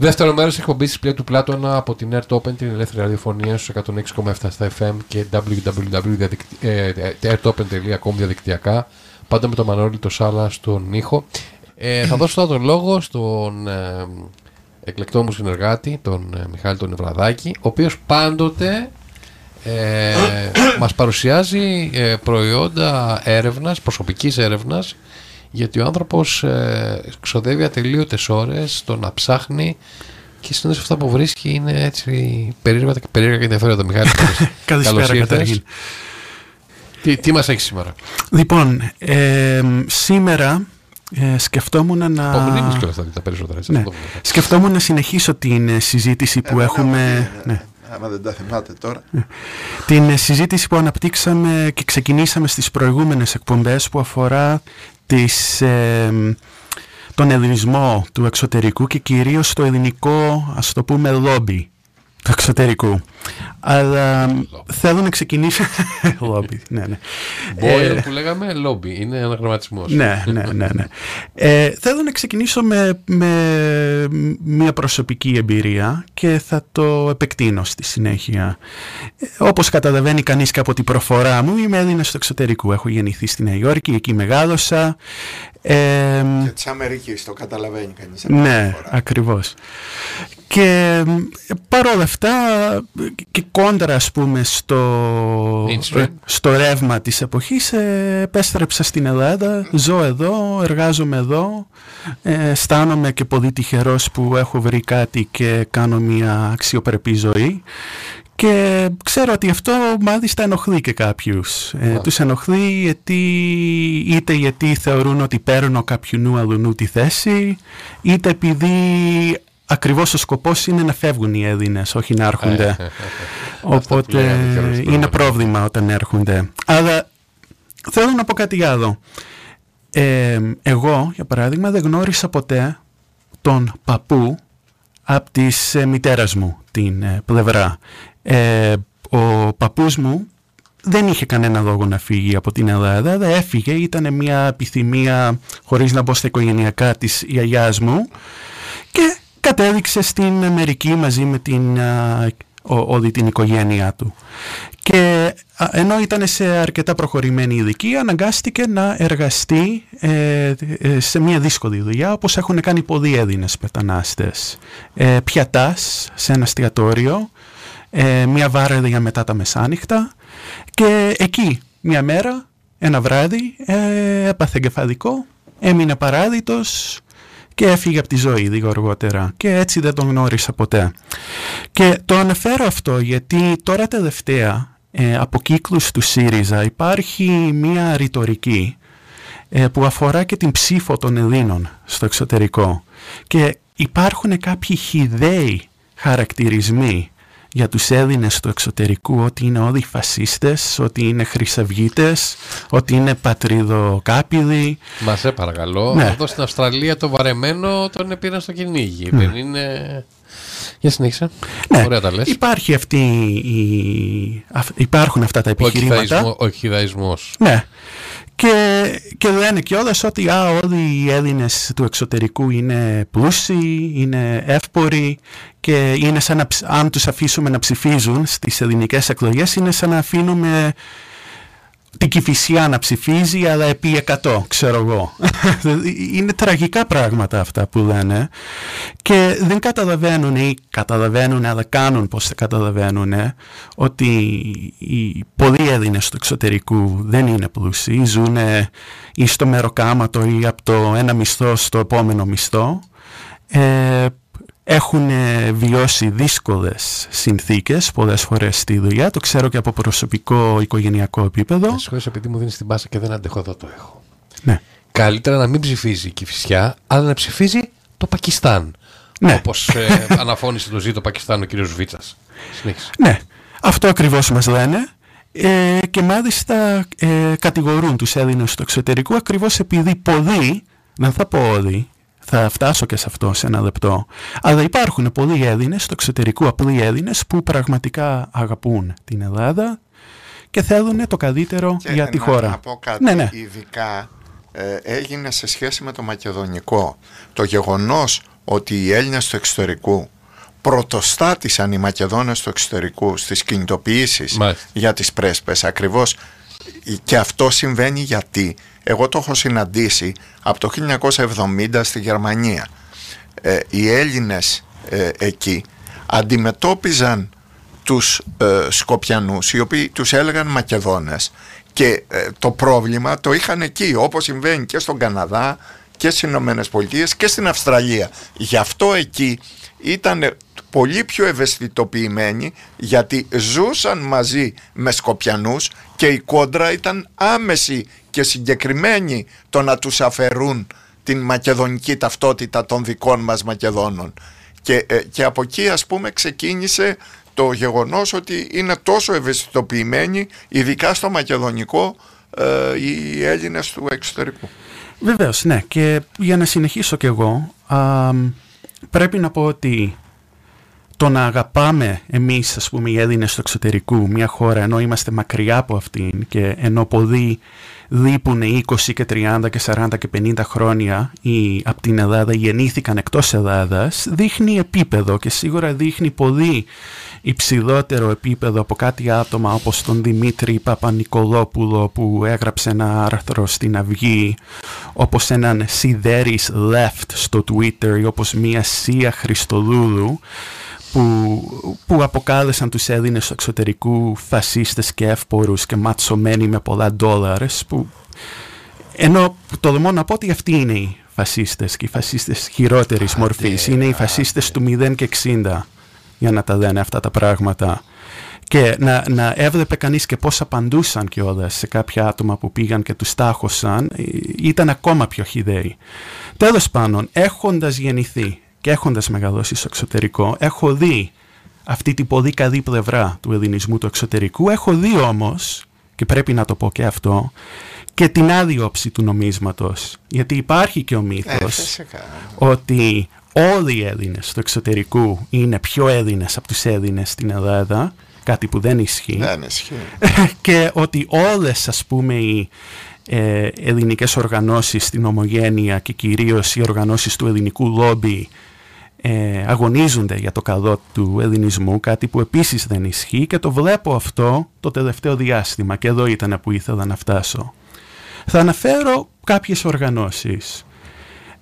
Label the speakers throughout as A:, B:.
A: Δεύτερο μέρο εκπομπή τη πλέον του Πλάτωνα από την Earth Open, την ελεύθερη ραδιοφωνία στου 106,7 στα FM και www.earthopen.com διαδικτυακά. Πάντα με τον Μανώλη το Σάλα στον ήχο. Ε, θα δώσω τώρα τον λόγο στον ε, εκλεκτό μου συνεργάτη, τον ε, Μιχάλη τον Ευραδάκη, ο οποίος πάντοτε ε, μας παρουσιάζει ε, προϊόντα έρευνας, προσωπικής έρευνας, γιατί ο άνθρωπος ε, ξοδεύει ατελείωτες ώρες στο να ψάχνει και συνήθως αυτά που βρίσκει είναι έτσι περίεργα, περίεργα και ενδιαφέροντα. Μιχάλη,
B: Καλησπέρα καταρχήν.
A: Τι, τι μας έχεις σήμερα;
B: Λοιπόν, ε, σήμερα ε, σκεφτόμουν να...
A: Απομνήμεις και όλα αυτά τα περισσότερα. Έτσι,
B: Ναι.
A: αυτό.
B: Σκεφτόμουν να συνεχίσω την ε, συζήτηση που
C: Ε,
B: έχουμε...
C: ναι,
B: ναι.
C: Άμα δεν τα θυμάται τώρα.
B: Την ε, συζήτηση που αναπτύξαμε και ξεκινήσαμε στις προηγούμενες εκπομπές που αφορά τις, ε, τον ελληνισμό του εξωτερικού και κυρίως το ελληνικό, ας το πούμε, λόμπι του εξωτερικού. Αλλά θέλω να ξεκινήσω... λόμπι, ναι, ναι.
A: Boyer που λέγαμε λόμπι, είναι αναγραμματισμός.
B: Ναι, ναι, ναι. ναι. Ε, θέλω να ξεκινήσω με, με μια προσωπική εμπειρία και θα το επεκτείνω στη συνέχεια. Ε, όπως καταλαβαίνει κανείς και από την προφορά μου, είμαι Έλληνας στο εξωτερικού. Έχω γεννηθεί στη Νέα Υόρκη, εκεί μεγάλωσα. Ε,
C: Και της Αμερικής το καταλαβαίνει κανείς.
B: ναι, ακριβώς. Και ε, παρόλα αυτά και κόντρα ας πούμε στο,
A: Mainstream.
B: στο ρεύμα της εποχής ε, επέστρεψα στην Ελλάδα, ζω εδώ, εργάζομαι εδώ, ε, αισθάνομαι και πολύ τυχερός που έχω βρει κάτι και κάνω μια αξιοπρεπή ζωή και ξέρω ότι αυτό μάλιστα ενοχλεί και κάποιους. Ε,
A: Α.
B: τους ενοχλεί γιατί, είτε γιατί θεωρούν ότι παίρνω κάποιου νου αλλού τη θέση, είτε επειδή ακριβώς ο σκοπός είναι να φεύγουν οι Έλληνες, όχι να έρχονται.
A: Ε, που
B: Οπότε
A: λέγαμε καιρός
B: είναι
A: προηγούμενο.
B: πρόβλημα όταν έρχονται. Αλλά θέλω να πω κάτι άλλο. Ε, εγώ, για παράδειγμα, δεν γνώρισα ποτέ τον παππού από της ε, μητέρας μου την ε, πλευρά. Ε, ο παππούς μου δεν είχε κανένα λόγο να φύγει από την Ελλάδα, αλλά έφυγε, ήταν μια επιθυμία, χωρίς να μπω στα οικογενειακά της γιαγιάς μου και κατέληξε στην Αμερική μαζί με την, α, ο- όλη την οικογένειά του. Και α, ενώ ήταν σε αρκετά προχωρημένη ηλικία, αναγκάστηκε να εργαστεί ε, ε, σε μια δύσκολη δουλειά, όπως έχουν κάνει πολλοί Έλληνες μετανάστες. Ε, πιατάς σε ένα εστιατόριο, ε, μια βάρδια μετά τα μεσάνυχτα και εκεί μια μέρα, ένα βράδυ, ε, έπαθε εγκεφαλικό, έμεινε παράδειτος και έφυγε από τη ζωή λίγο αργότερα και έτσι δεν τον γνώρισα ποτέ. Και το αναφέρω αυτό γιατί τώρα τελευταία ε, από κύκλους του ΣΥΡΙΖΑ υπάρχει μια ρητορική ε, που αφορά και την ψήφο των Ελλήνων στο εξωτερικό και υπάρχουν κάποιοι χιδαίοι χαρακτηρισμοί για τους Έλληνες στο εξωτερικού ότι είναι όλοι φασίστες, ότι είναι χρυσαυγίτες, ότι είναι πατριδοκάπηδοι.
A: Μας σε παρακαλώ.
B: Ναι.
A: Εδώ στην Αυστραλία το βαρεμένο τον πήραν στο κυνήγι. Δεν είναι. Για συνέχισε.
B: Ναι,
A: Ωραία τα λες.
B: υπάρχει αυτή η... αυ- υπάρχουν αυτά τα
A: Ο
B: επιχειρήματα.
A: εκχυδαϊσμό- Ο εκχυδαϊσμός.
B: Ναι. Και, και λένε κιόλας ότι α, όλοι οι Έλληνες του εξωτερικού είναι πλούσιοι, είναι εύποροι και είναι σαν να, ψ- αν τους αφήσουμε να ψηφίζουν στις ελληνικές εκλογές είναι σαν να αφήνουμε την Κηφισιά να ψηφίζει αλλά επί 100 ξέρω εγώ. Είναι τραγικά πράγματα αυτά που λένε και δεν καταλαβαίνουν ή καταλαβαίνουν αλλά κάνουν πως δεν καταλαβαίνουν ότι οι πολλοί Έλληνες του εξωτερικού δεν είναι πλούσιοι ζουν ή στο μεροκάματο ή από το ένα μισθό στο επόμενο μισθό. Ε, έχουν βιώσει δύσκολες συνθήκες πολλές φορές στη δουλειά το ξέρω και από προσωπικό οικογενειακό επίπεδο
A: Με συγχωρείς επειδή μου δίνεις την πάσα και δεν αντέχω εδώ το έχω.
B: ναι.
A: Καλύτερα να μην ψηφίζει η Κηφισιά, αλλά να ψηφίζει το Πακιστάν.
B: Ναι.
A: Όπως ε, αναφώνησε το ζει το Πακιστάν ο κύριος Βίτσας. Συνέχισε.
B: Ναι, αυτό ακριβώς μας λένε ε, και μάλιστα ε, κατηγορούν τους Έλληνες του εξωτερικού ακριβώς επειδή πολλοί, δεν θα πω όλοι, θα φτάσω και σε αυτό σε ένα λεπτό, αλλά υπάρχουν πολλοί Έλληνες του εξωτερικού, απλοί Έλληνες που πραγματικά αγαπούν την Ελλάδα και θέλουν το καλύτερο
C: Και
B: για τη
C: να,
B: χώρα.
C: Να πω κάτι,
B: Ναι, ναι.
C: ειδικά ε, έγινε σε σχέση με το μακεδονικό. Το γεγονός ότι οι Έλληνες του εξωτερικού πρωτοστάτησαν οι Μακεδόνες του εξωτερικού στις κινητοποιήσεις
A: Μάλιστα.
C: για τις πρέσπες ακριβώς και αυτό συμβαίνει γιατί εγώ το έχω συναντήσει από το 1970 στη Γερμανία. Ε, οι Έλληνες ε, εκεί αντιμετώπιζαν τους ε, Σκοπιανούς οι οποίοι τους έλεγαν Μακεδόνες. Και ε, το πρόβλημα το είχαν εκεί όπως συμβαίνει και στον Καναδά και στις Ηνωμένες Πολιτείες και στην Αυστραλία. Γι' αυτό εκεί ήταν πολύ πιο ευαισθητοποιημένοι γιατί ζούσαν μαζί με Σκοπιανούς και η κόντρα ήταν άμεση και συγκεκριμένη το να τους αφαιρούν την μακεδονική ταυτότητα των δικών μας Μακεδόνων. Και, ε, και από εκεί ας πούμε ξεκίνησε το γεγονός ότι είναι τόσο ευαισθητοποιημένοι ειδικά στο μακεδονικό ε, οι Έλληνες του εξωτερικού.
B: Βεβαίως, ναι. Και για να συνεχίσω κι εγώ, α, πρέπει να πω ότι το να αγαπάμε εμείς, ας πούμε, οι Έλληνες του εξωτερικού μια χώρα ενώ είμαστε μακριά από αυτήν και ενώ πολλοί λείπουν 20 και 30 και 40 και 50 χρόνια ή από την Ελλάδα γεννήθηκαν εκτός Ελλάδας δείχνει επίπεδο και σίγουρα δείχνει πολύ υψηλότερο επίπεδο από κάτι άτομα όπως τον Δημήτρη Παπα-Νικολόπουλο που έγραψε ένα άρθρο στην Αυγή όπως έναν Σιδέρης Left στο Twitter ή όπως μία Σία Χριστοδούλου που, που αποκάλεσαν τους Έλληνες του εξωτερικού φασίστες και εύπορους και ματσωμένοι με πολλά ντόλαρες που ενώ το να πω ότι αυτοί είναι οι φασίστες και οι φασίστες χειρότερης μορφής. Είναι οι φασίστες του 0 και 60 για να τα λένε αυτά τα πράγματα. Και να, να έβλεπε κανείς και πώς απαντούσαν και όλα σε κάποια άτομα που πήγαν και τους τάχωσαν ήταν ακόμα πιο χιδαίοι. Τέλος πάντων, έχοντας γεννηθεί και έχοντας μεγαλώσει στο εξωτερικό, έχω δει αυτή την πολύ καλή πλευρά του ελληνισμού του εξωτερικού. Έχω δει όμως, και πρέπει να το πω και αυτό, και την άλλη όψη του νομίσματος. Γιατί υπάρχει και ο μύθος ότι όλοι οι Έλληνες του εξωτερικού είναι πιο Έλληνες από τους Έλληνες στην Ελλάδα, κάτι που δεν ισχύει.
C: Δεν ισχύει.
B: και ότι όλες ας πούμε οι ε, ελληνικές οργανώσεις στην ομογένεια και κυρίως οι οργανώσεις του ελληνικού λόμπι ε, αγωνίζονται για το καλό του ελληνισμού, κάτι που επίσης δεν ισχύει και το βλέπω αυτό το τελευταίο διάστημα και εδώ ήταν που ήθελα να φτάσω. Θα αναφέρω κάποιες οργανώσεις.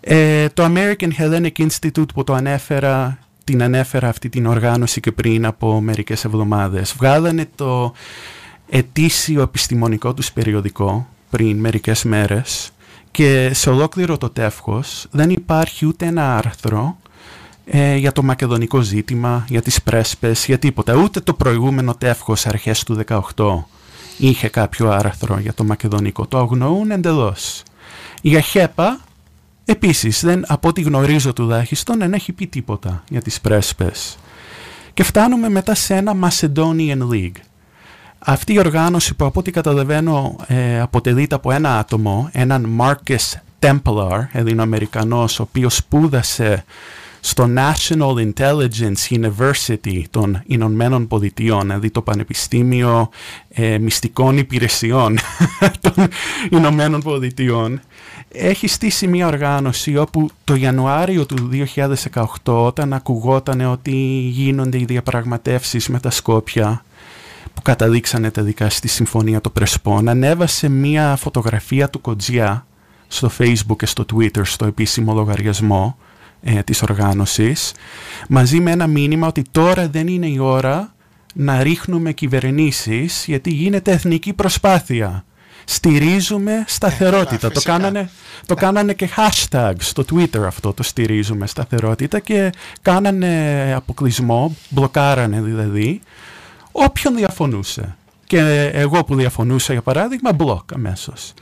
B: Ε, το American Hellenic Institute που το ανέφερα, την ανέφερα αυτή την οργάνωση και πριν από μερικές εβδομάδες. Βγάλανε το ετήσιο επιστημονικό τους περιοδικό πριν μερικές μέρες και σε ολόκληρο το τεύχος δεν υπάρχει ούτε ένα άρθρο ε, για το μακεδονικό ζήτημα, για τις πρέσπες, για τίποτα. Ούτε το προηγούμενο τεύχος αρχές του 18 είχε κάποιο άρθρο για το μακεδονικό. Το αγνοούν εντελώς. Η ΑΧΕΠΑ επίσης δεν, από ό,τι γνωρίζω τουλάχιστον δεν έχει πει τίποτα για τις πρέσπες. Και φτάνουμε μετά σε ένα Macedonian League. Αυτή η οργάνωση που από ό,τι καταλαβαίνω ε, αποτελείται από ένα άτομο, έναν Marcus Templar, Ελληνοαμερικανός, ο οποίος σπούδασε στο National Intelligence University των Ηνωμένων Πολιτειών, δηλαδή το Πανεπιστήμιο ε, Μυστικών Υπηρεσιών των Ηνωμένων Πολιτειών, έχει στήσει μια οργάνωση όπου το Ιανουάριο του 2018 όταν ακουγόταν ότι γίνονται οι διαπραγματεύσεις με τα Σκόπια που καταδείξανε τελικά στη Συμφωνία των Πρεσπών ανέβασε μια φωτογραφία του Κοτζιά στο facebook και στο twitter στο επίσημο λογαριασμό ε, της οργάνωσης μαζί με ένα μήνυμα ότι τώρα δεν είναι η ώρα να ρίχνουμε κυβερνήσεις γιατί γίνεται εθνική προσπάθεια. Στηρίζουμε σταθερότητα. το, κάνανε, το κάνανε και hashtag στο Twitter αυτό, το στηρίζουμε σταθερότητα και κάνανε αποκλεισμό, μπλοκάρανε δηλαδή, όποιον διαφωνούσε. Και εγώ που διαφωνούσα για παράδειγμα, μπλοκ αμέσως.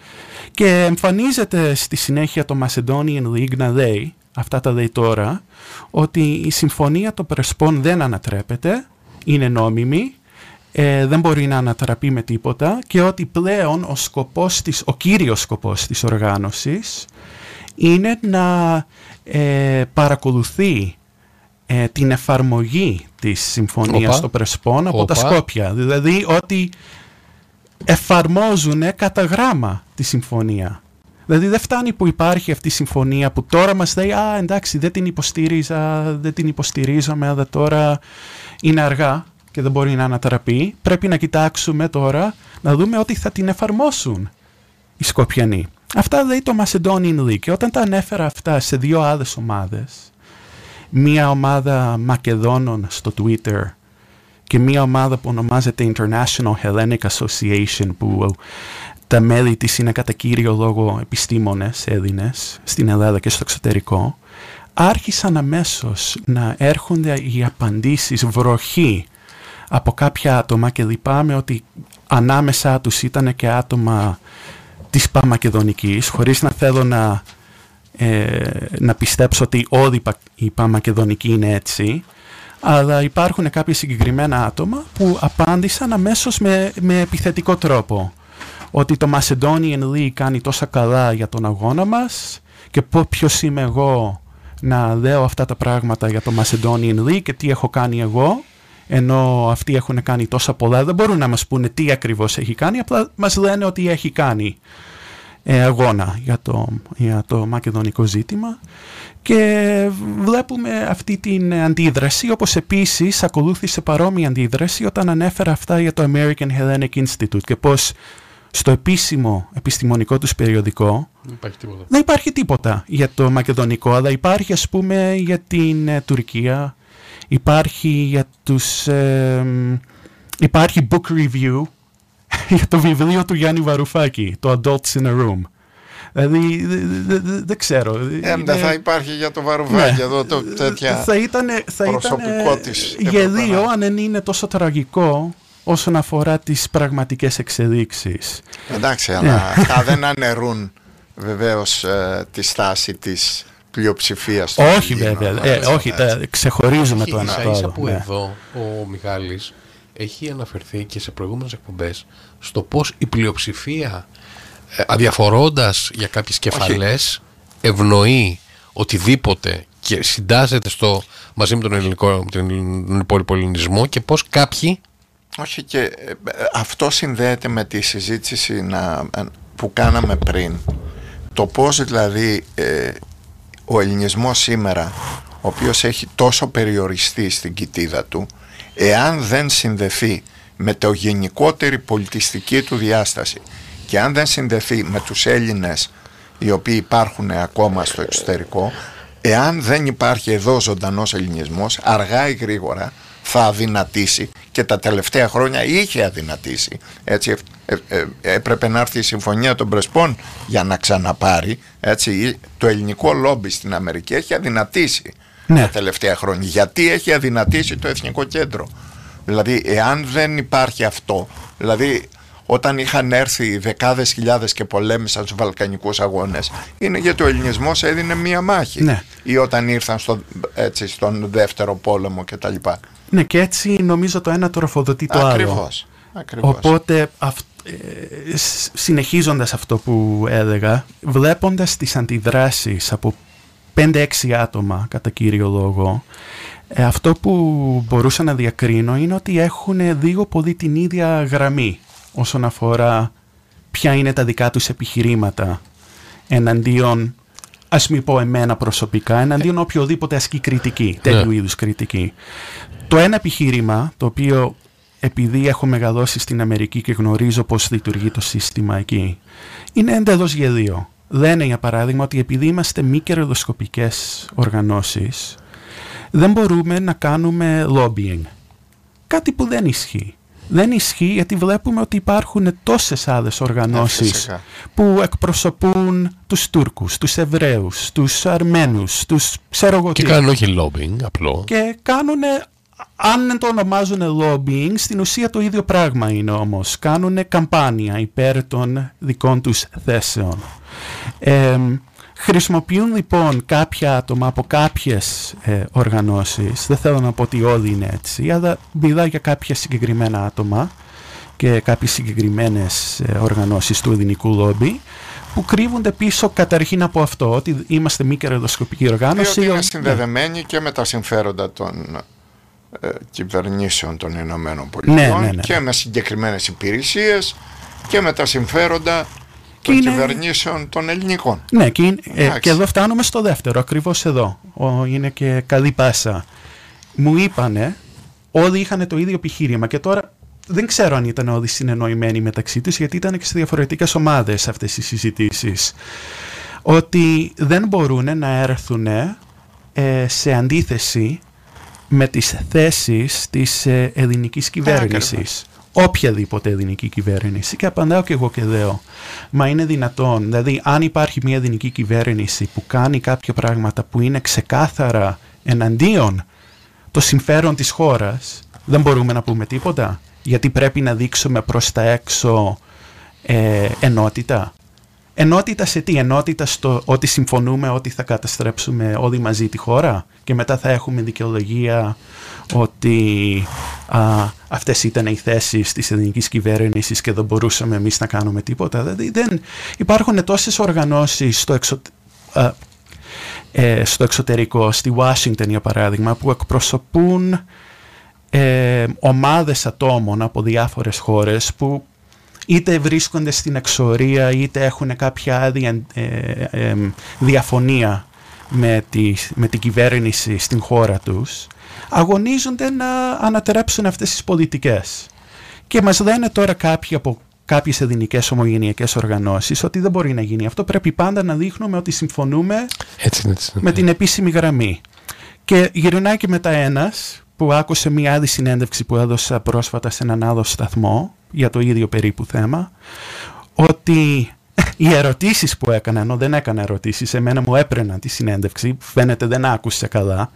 B: Και εμφανίζεται στη συνέχεια το Macedonian League να λέει αυτά τα λέει τώρα, ότι η συμφωνία των Πρεσπών δεν ανατρέπεται, είναι νόμιμη, ε, δεν μπορεί να ανατραπεί με τίποτα και ότι πλέον ο, σκοπός της, ο κύριος σκοπός της οργάνωσης είναι να ε, παρακολουθεί ε, την εφαρμογή της συμφωνίας των Πρεσπών από τα Σκόπια. Δηλαδή ότι εφαρμόζουν κατά γράμμα τη συμφωνία. Δηλαδή δεν φτάνει που υπάρχει αυτή η συμφωνία που τώρα μας λέει «Α, εντάξει, δεν την υποστήριζα, δεν την υποστηρίζαμε, αλλά τώρα είναι αργά και δεν μπορεί να ανατραπεί». Πρέπει να κοιτάξουμε τώρα, να δούμε ότι θα την εφαρμόσουν οι Σκοπιανοί. Αυτά λέει το Macedonian League και όταν τα ανέφερα αυτά σε δύο άλλες ομάδες, μία ομάδα Μακεδόνων στο Twitter και μία ομάδα που ονομάζεται International Hellenic Association που τα μέλη της είναι κατά κύριο λόγο επιστήμονες Έλληνες στην Ελλάδα και στο εξωτερικό. Άρχισαν αμέσως να έρχονται οι απαντήσεις βροχή από κάποια άτομα και λυπάμαι ότι ανάμεσά τους ήταν και άτομα της Παμακεδονικής χωρίς να θέλω να, ε, να πιστέψω ότι όλοι οι Παμακεδονικοί είναι έτσι αλλά υπάρχουν κάποια συγκεκριμένα άτομα που απάντησαν αμέσως με, με επιθετικό τρόπο ότι το Macedonian League κάνει τόσα καλά για τον αγώνα μας και ποιος είμαι εγώ να λέω αυτά τα πράγματα για το Macedonian League και τι έχω κάνει εγώ ενώ αυτοί έχουν κάνει τόσα πολλά. Δεν μπορούν να μας πούνε τι ακριβώς έχει κάνει απλά μας λένε ότι έχει κάνει ε, αγώνα για το, για το μακεδονικό ζήτημα. Και βλέπουμε αυτή την αντίδραση όπως επίσης ακολούθησε παρόμοια αντίδραση όταν ανέφερα αυτά για το American Hellenic Institute και πως στο επίσημο επιστημονικό τους περιοδικό
A: δεν υπάρχει τίποτα.
B: Δεν υπάρχει τίποτα για το μακεδονικό, αλλά υπάρχει ας πούμε για την ε, Τουρκία, υπάρχει για τους... Ε, υπάρχει book review για το βιβλίο του Γιάννη Βαρουφάκη, το Adults in a Room. Δηλαδή δεν ξέρω.
C: Ε, δεν θα υπάρχει για το Βαρουφάκη ναι. εδώ το, τέτοια θα ήταν, θα προσωπικό
B: ήταν
C: της.
B: Γελίο αν δεν είναι τόσο τραγικό όσον αφορά τις πραγματικές εξελίξεις.
C: Εντάξει, αλλά ναι. αυτά δεν αναιρούν βεβαίως ε, τη στάση της πλειοψηφίας.
B: Όχι βέβαια, ε, όχι, τα, ξεχωρίζουμε το ένα
A: το που ναι. εδώ ο Μιχάλης έχει αναφερθεί και σε προηγούμενες εκπομπές στο πώς η πλειοψηφία ε, αδιαφορώντας για κάποιες κεφαλές ευνοεί οτιδήποτε και συντάσσεται στο, μαζί με τον, ελληνικό, τον υπόλοιπο ελληνισμό και πώς κάποιοι
C: όχι και ε, αυτό συνδέεται με τη συζήτηση να, που κάναμε πριν. Το πώς δηλαδή ε, ο ελληνισμός σήμερα, ο οποίος έχει τόσο περιοριστεί στην κοιτίδα του, εάν δεν συνδεθεί με το γενικότερη πολιτιστική του διάσταση και αν δεν συνδεθεί με τους Έλληνες οι οποίοι υπάρχουν ακόμα στο εξωτερικό, εάν δεν υπάρχει εδώ ζωντανός ελληνισμός, αργά ή γρήγορα θα αδυνατήσει και τα τελευταία χρόνια είχε αδυνατήσει. Έτσι, ε, ε, έπρεπε να έρθει η συμφωνία των Πρεσπών για να ξαναπάρει. Έτσι, το ελληνικό λόμπι στην Αμερική έχει αδυνατήσει ναι. τα τελευταία χρόνια. Γιατί έχει αδυνατήσει το Εθνικό Κέντρο; Δηλαδή, εάν δεν υπάρχει αυτό, δηλαδή όταν είχαν έρθει δεκάδες χιλιάδες και πολέμησαν στους Βαλκανικούς αγώνες είναι γιατί ο ελληνισμός έδινε μία μάχη ναι. ή όταν ήρθαν στο, έτσι, στον δεύτερο πόλεμο κτλ.
B: Ναι και έτσι νομίζω το ένα τροφοδοτεί το
C: Ακριβώς.
B: άλλο. Ακριβώς. Οπότε αυ, ε, συνεχίζοντας αυτό που έλεγα βλέποντας τις αντιδράσεις από 5-6 άτομα κατά κύριο λόγο ε, αυτό που μπορούσα να διακρίνω είναι ότι έχουν λίγο πολύ την ίδια γραμμή όσον αφορά ποια είναι τα δικά τους επιχειρήματα εναντίον, ας μην πω εμένα προσωπικά, εναντίον οποιοδήποτε ασκεί κριτική, ναι. τέτοιου είδους κριτική. Το ένα επιχείρημα, το οποίο επειδή έχω μεγαλώσει στην Αμερική και γνωρίζω πώς λειτουργεί το σύστημα εκεί, είναι εντελώς γελίο. Λένε για παράδειγμα ότι επειδή είμαστε μη κερδοσκοπικές οργανώσεις, δεν μπορούμε να κάνουμε lobbying. Κάτι που δεν ισχύει δεν ισχύει γιατί βλέπουμε ότι υπάρχουν τόσες άλλες οργανώσεις που εκπροσωπούν τους Τούρκους, τους Εβραίους, τους Αρμένους, τους ξέρω εγώ
A: Και κάνουν όχι lobbying απλό.
B: Και κάνουν, αν το ονομάζουν lobbying, στην ουσία το ίδιο πράγμα είναι όμως. Κάνουν καμπάνια υπέρ των δικών τους θέσεων. Χρησιμοποιούν λοιπόν κάποια άτομα από κάποιες ε, οργανώσεις, δεν θέλω να πω ότι όλοι είναι έτσι, αλλά μιλάω για κάποια συγκεκριμένα άτομα και κάποιες συγκεκριμένες ε, οργανώσεις του ελληνικού λόμπι που κρύβονται πίσω καταρχήν από αυτό ότι είμαστε μη κερδοσκοπική οργάνωση.
C: Και είναι συνδεδεμένοι και με τα συμφέροντα των ε, κυβερνήσεων των Ηνωμένων Πολιτειών ναι, ναι, ναι. και με συγκεκριμένες υπηρεσίες και με τα συμφέροντα των κυβερνήσεων των ελληνικών.
B: Ναι, και, ε, και εδώ φτάνουμε στο δεύτερο, ακριβώς εδώ. Ο, είναι και καλή πάσα. Μου είπανε, όλοι είχαν το ίδιο επιχείρημα και τώρα δεν ξέρω αν ήταν όλοι συνεννοημένοι μεταξύ τους γιατί ήταν και σε διαφορετικές ομάδες αυτές οι συζητήσεις ότι δεν μπορούν να έρθουν ε, σε αντίθεση με τις θέσεις της ε, ελληνικής κυβέρνησης. Οποιαδήποτε ελληνική κυβέρνηση. Και απαντάω και εγώ και λέω. Μα είναι δυνατόν. Δηλαδή, αν υπάρχει μια ελληνική κυβέρνηση που κάνει κάποια πράγματα που είναι ξεκάθαρα εναντίον το συμφέρον της χώρας, δεν μπορούμε να πούμε τίποτα. Γιατί πρέπει να δείξουμε προς τα έξω ε, ενότητα. Ενότητα σε τι, ενότητα στο ότι συμφωνούμε ότι θα καταστρέψουμε όλοι μαζί τη χώρα και μετά θα έχουμε δικαιολογία ότι α, αυτές ήταν οι θέσεις της ελληνικής κυβέρνησης και δεν μπορούσαμε εμείς να κάνουμε τίποτα. Δηλαδή δεν, υπάρχουν τόσες οργανώσεις στο, εξω, ε, στο εξωτερικό, στη Washington για παράδειγμα, που εκπροσωπούν ε, ομάδες ατόμων από διάφορες χώρες που είτε βρίσκονται στην εξορία είτε έχουν κάποια άδεια ε, ε, διαφωνία με, τη, με την κυβέρνηση στην χώρα τους αγωνίζονται να ανατερέψουν αυτές τις πολιτικές. Και μας λένε τώρα κάποιοι από κάποιες ελληνικές ομογενειακές οργανώσεις ότι δεν μπορεί να γίνει αυτό. Πρέπει πάντα να δείχνουμε ότι συμφωνούμε
A: έτσι, έτσι,
B: με την επίσημη γραμμή. Και γυρνάει και μετά ένας που άκουσε μια άλλη συνέντευξη που έδωσα πρόσφατα σε έναν άλλο σταθμό για το ίδιο περίπου θέμα ότι οι ερωτήσεις που έκανα, ενώ δεν έκανα ερωτήσεις, εμένα μου έπαιρναν τη συνέντευξη, φαίνεται δεν άκουσε καλά,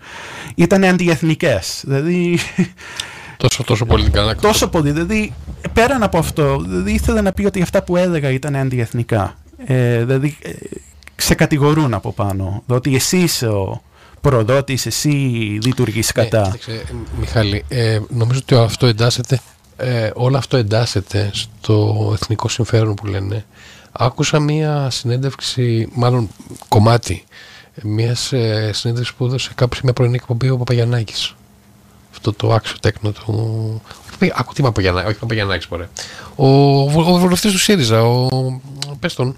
B: ήταν αντιεθνικές. Δηλαδή...
A: Τόσο, τόσο πολιτικά.
B: Τόσο πολύ. Δηλαδή, πέραν από αυτό, δηλαδή, ήθελα να πει ότι αυτά που έλεγα ήταν αντιεθνικά. Ε, δηλαδή, ε, ξεκατηγορούν από πάνω. Ότι εσύ είσαι ο προδότης, εσύ λειτουργείς κατά.
A: Ε, Μιχάλη, ε, νομίζω ότι αυτό εντάσσεται ε, όλο αυτό εντάσσεται στο εθνικό συμφέρον που λένε. Άκουσα μία συνέντευξη, μάλλον κομμάτι, μία ε, συνέντευξης που έδωσε κάποιος μια πρωινή εκπομπή ο Παπαγιαννάκης. Αυτό το άξιο τέκνο του... Άκου τι Παπαγιαννάκης, όχι Παπαγιαννάκης μπορεί. Ο, ο βουλευτής του ΣΥΡΙΖΑ, ο... πες τον.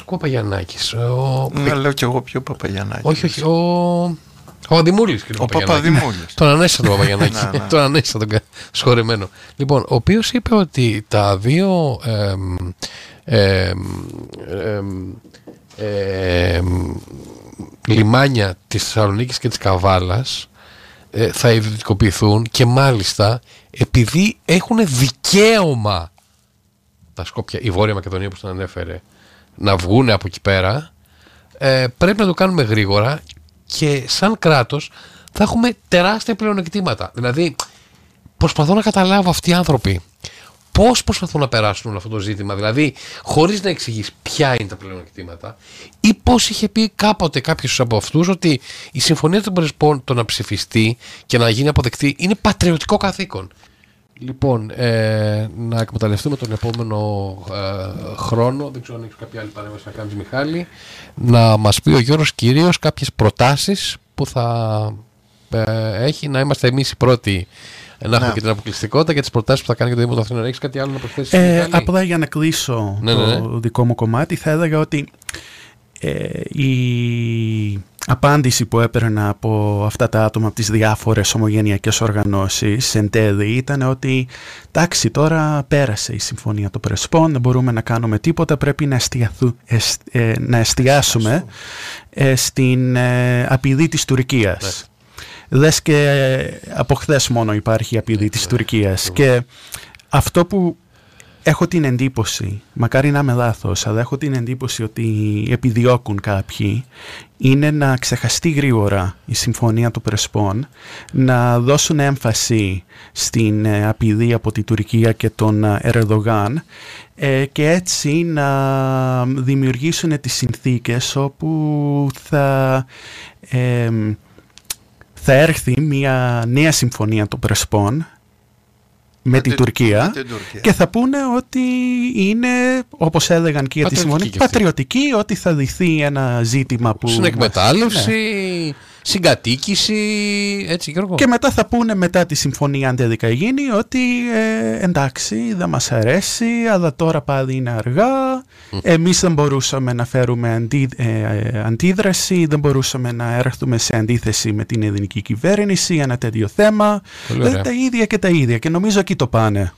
A: Ακούω Παπαγιαννάκης. Ο...
C: Να λέω κι εγώ πιο Παπαγιαννάκης.
A: Όχι, όχι, ο... Ο Παπαδημούλης, κύριε
C: Ο Παπαδημούλης.
A: Τον ανέστησα τον Παπαγιανάκη. Ναι, ναι. τον ανέστησα τον σχολημένο. Λοιπόν, ο οποίος είπε ότι τα δύο λιμάνια της Θεσσαλονίκης και της Καβάλας ε, θα ιδιωτικοποιηθούν και μάλιστα επειδή έχουν δικαίωμα τα Σκόπια, η Βόρεια Μακεδονία που τον ανέφερε να βγουν από εκεί πέρα ε, πρέπει να το κάνουμε γρήγορα και σαν κράτος θα έχουμε τεράστια πλεονεκτήματα. Δηλαδή, προσπαθώ να καταλάβω αυτοί οι άνθρωποι πώς προσπαθούν να περάσουν όλο αυτό το ζήτημα. Δηλαδή, χωρίς να εξηγείς ποια είναι τα πλεονεκτήματα, ή πώς είχε πει κάποτε κάποιος από αυτούς ότι η συμφωνία των Πρεσπών το να ψηφιστεί και να γίνει αποδεκτή είναι πατριωτικό καθήκον. Λοιπόν, ε, να εκμεταλλευτούμε τον επόμενο ε, χρόνο, δεν ξέρω αν έχεις κάποια άλλη παρέμβαση να κάνεις Μιχάλη, να μας πει ο Γιώργος κυρίως κάποιες προτάσεις που θα ε, έχει, να είμαστε εμείς οι πρώτοι να έχουμε ναι. και την αποκλειστικότητα και τις προτάσεις που θα κάνει και το Δήμο του Αθήνων. Έχεις κάτι άλλο να προσθέσεις
B: ε, Απλά για να κλείσω ναι, το ναι, δικό μου κομμάτι θα έλεγα ότι ε, η απάντηση που έπαιρνα από αυτά τα άτομα από τις διάφορες ομογενειακές οργανώσεις εν τέλει ήταν ότι εντάξει τώρα πέρασε η συμφωνία των Πρεσπών δεν μπορούμε να κάνουμε τίποτα πρέπει να, ε, να εστιάσουμε ε, στην ε, απειλή της Τουρκίας ναι. Λες και από χθες μόνο υπάρχει η απειλή της Τουρκίας και αυτό που έχω την εντύπωση, μακάρι να είμαι λάθος, αλλά έχω την εντύπωση ότι επιδιώκουν κάποιοι είναι να ξεχαστεί γρήγορα η συμφωνία του Πρεσπών, να δώσουν έμφαση στην ε, απειλή από τη Τουρκία και τον ε, Ερδογάν ε, και έτσι να δημιουργήσουν τις συνθήκες όπου θα, θα έρθει μια νέα συμφωνία των Πρεσπών με, την Τουρκία,
C: την Τουρκία.
B: και θα πούνε ότι είναι, όπως έλεγαν και για τη
A: Πατριωτική
B: συμφωνία,
A: κι αυτή.
B: πατριωτική, ότι θα δειθεί ένα ζήτημα που...
A: Στην
B: μας-
A: εκμετάλλευση,
B: Ναι.
A: Συγκατοίκηση, έτσι Γιώργο.
B: Και μετά θα πούνε μετά τη συμφωνία αν τελικά γίνει ότι ε, εντάξει δεν μας αρέσει αλλά τώρα πάλι είναι αργά. Εμείς δεν μπορούσαμε να φέρουμε αντί, ε, ε, αντίδραση δεν μπορούσαμε να έρθουμε σε αντίθεση με την ελληνική κυβέρνηση για ένα τέτοιο θέμα.
A: Πολύ ωραία.
B: Ε, τα ίδια και τα ίδια. Και νομίζω εκεί το πάνε